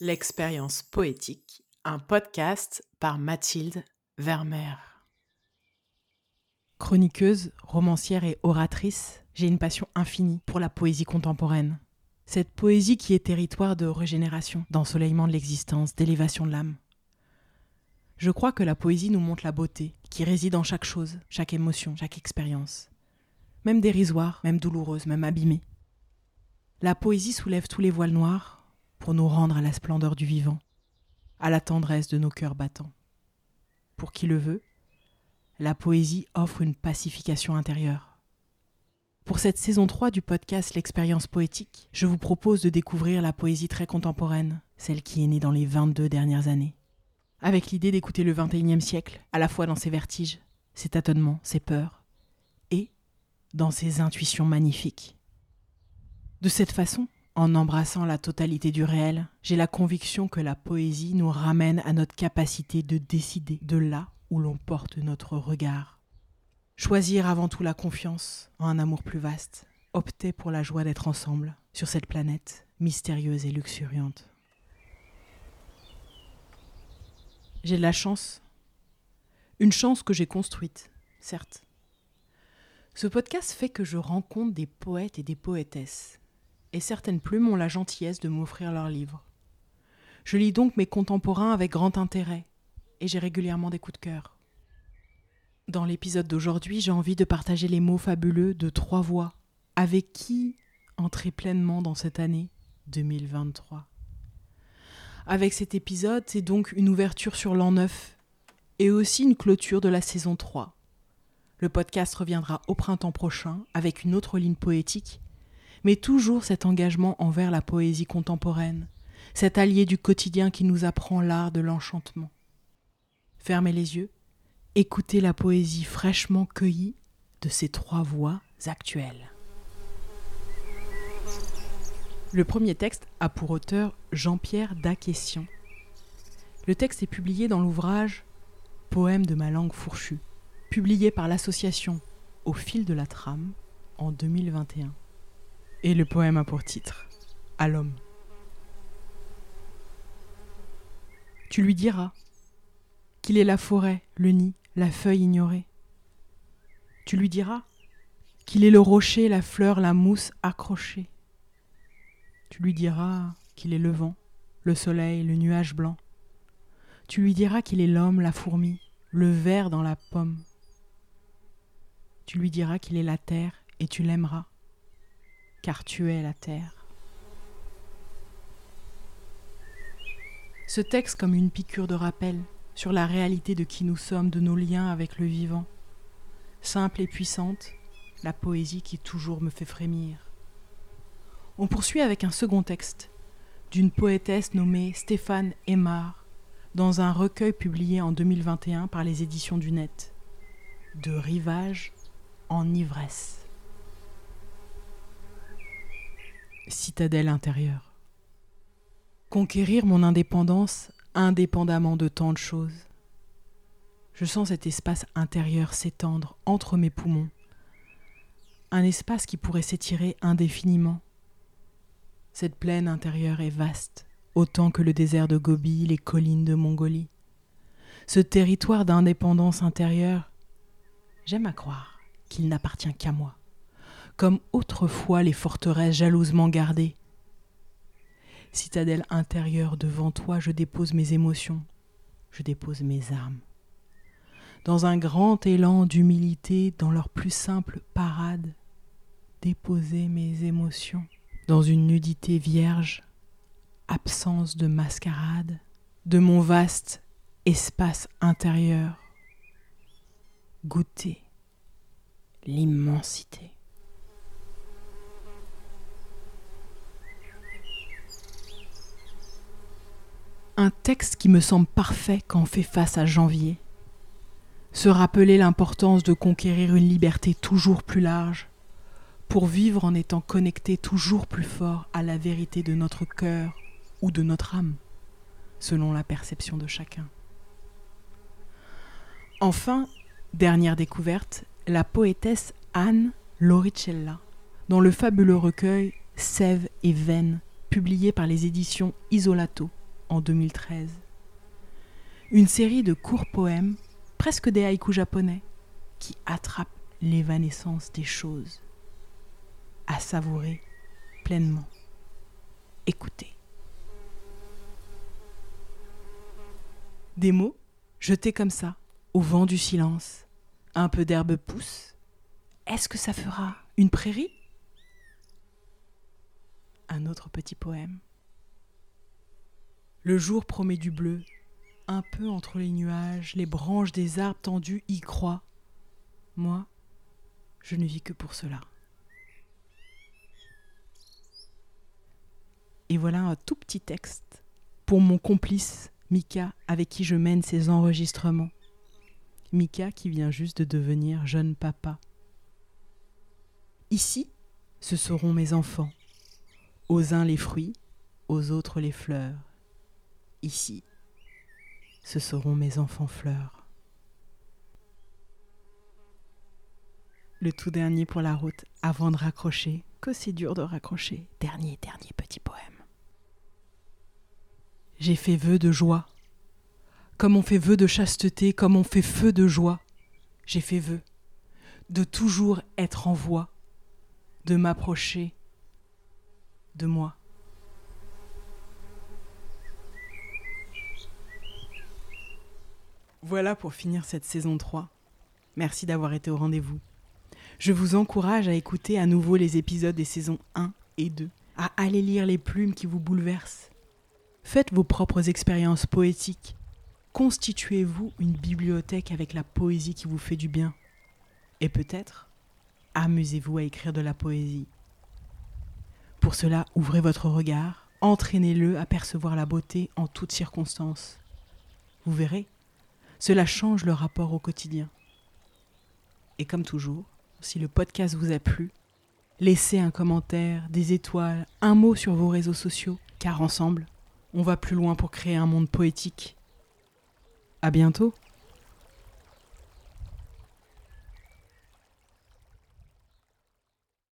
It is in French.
L'expérience poétique, un podcast par Mathilde Vermeer. Chroniqueuse, romancière et oratrice, j'ai une passion infinie pour la poésie contemporaine. Cette poésie qui est territoire de régénération, d'ensoleillement de l'existence, d'élévation de l'âme. Je crois que la poésie nous montre la beauté qui réside en chaque chose, chaque émotion, chaque expérience. Même dérisoire, même douloureuse, même abîmée. La poésie soulève tous les voiles noirs, pour nous rendre à la splendeur du vivant, à la tendresse de nos cœurs battants. Pour qui le veut, la poésie offre une pacification intérieure. Pour cette saison 3 du podcast L'expérience poétique, je vous propose de découvrir la poésie très contemporaine, celle qui est née dans les 22 dernières années. Avec l'idée d'écouter le 21e siècle, à la fois dans ses vertiges, ses tâtonnements, ses peurs, et dans ses intuitions magnifiques. De cette façon, en embrassant la totalité du réel, j'ai la conviction que la poésie nous ramène à notre capacité de décider de là où l'on porte notre regard. Choisir avant tout la confiance en un amour plus vaste, opter pour la joie d'être ensemble sur cette planète mystérieuse et luxuriante. J'ai de la chance, une chance que j'ai construite, certes. Ce podcast fait que je rencontre des poètes et des poétesses et certaines plumes ont la gentillesse de m'offrir leurs livres. Je lis donc mes contemporains avec grand intérêt, et j'ai régulièrement des coups de cœur. Dans l'épisode d'aujourd'hui, j'ai envie de partager les mots fabuleux de trois voix, avec qui entrer pleinement dans cette année 2023. Avec cet épisode, c'est donc une ouverture sur l'an 9 et aussi une clôture de la saison 3. Le podcast reviendra au printemps prochain avec une autre ligne poétique mais toujours cet engagement envers la poésie contemporaine, cet allié du quotidien qui nous apprend l'art de l'enchantement. Fermez les yeux, écoutez la poésie fraîchement cueillie de ces trois voix actuelles. Le premier texte a pour auteur Jean-Pierre Daquession. Le texte est publié dans l'ouvrage Poème de ma langue fourchue, publié par l'association Au fil de la trame en 2021. Et le poème a pour titre À l'homme. Tu lui diras qu'il est la forêt, le nid, la feuille ignorée. Tu lui diras qu'il est le rocher, la fleur, la mousse accrochée. Tu lui diras qu'il est le vent, le soleil, le nuage blanc. Tu lui diras qu'il est l'homme, la fourmi, le ver dans la pomme. Tu lui diras qu'il est la terre et tu l'aimeras car tu es la terre. Ce texte comme une piqûre de rappel sur la réalité de qui nous sommes, de nos liens avec le vivant. Simple et puissante, la poésie qui toujours me fait frémir. On poursuit avec un second texte d'une poétesse nommée Stéphane Aymar dans un recueil publié en 2021 par les éditions du Net. De rivage en ivresse. Citadelle intérieure. Conquérir mon indépendance indépendamment de tant de choses. Je sens cet espace intérieur s'étendre entre mes poumons, un espace qui pourrait s'étirer indéfiniment. Cette plaine intérieure est vaste, autant que le désert de Gobi, les collines de Mongolie. Ce territoire d'indépendance intérieure, j'aime à croire qu'il n'appartient qu'à moi comme autrefois les forteresses jalousement gardées. Citadelle intérieure devant toi, je dépose mes émotions, je dépose mes âmes. Dans un grand élan d'humilité, dans leur plus simple parade, déposer mes émotions. Dans une nudité vierge, absence de mascarade, de mon vaste espace intérieur, goûter l'immensité. Un texte qui me semble parfait quand on fait face à janvier. Se rappeler l'importance de conquérir une liberté toujours plus large, pour vivre en étant connecté toujours plus fort à la vérité de notre cœur ou de notre âme, selon la perception de chacun. Enfin, dernière découverte, la poétesse Anne Loricella, dans le fabuleux recueil Sève et Veine, publié par les éditions Isolato en 2013. Une série de courts poèmes, presque des haïkus japonais, qui attrapent l'évanescence des choses. À savourer pleinement. Écoutez. Des mots jetés comme ça, au vent du silence. Un peu d'herbe pousse. Est-ce que ça fera une prairie? Un autre petit poème. Le jour promet du bleu, un peu entre les nuages, les branches des arbres tendus y croient. Moi, je ne vis que pour cela. Et voilà un tout petit texte pour mon complice Mika avec qui je mène ces enregistrements. Mika qui vient juste de devenir jeune papa. Ici, ce seront mes enfants. Aux uns les fruits, aux autres les fleurs. Ici, ce seront mes enfants fleurs. Le tout dernier pour la route, avant de raccrocher, que c'est dur de raccrocher. Dernier, dernier petit poème. J'ai fait vœu de joie, comme on fait vœu de chasteté, comme on fait feu de joie. J'ai fait vœu de toujours être en voie, de m'approcher de moi. Voilà pour finir cette saison 3. Merci d'avoir été au rendez-vous. Je vous encourage à écouter à nouveau les épisodes des saisons 1 et 2, à aller lire les plumes qui vous bouleversent. Faites vos propres expériences poétiques. Constituez-vous une bibliothèque avec la poésie qui vous fait du bien. Et peut-être, amusez-vous à écrire de la poésie. Pour cela, ouvrez votre regard, entraînez-le à percevoir la beauté en toutes circonstances. Vous verrez, cela change le rapport au quotidien. Et comme toujours, si le podcast vous a plu, laissez un commentaire, des étoiles, un mot sur vos réseaux sociaux, car ensemble, on va plus loin pour créer un monde poétique. À bientôt!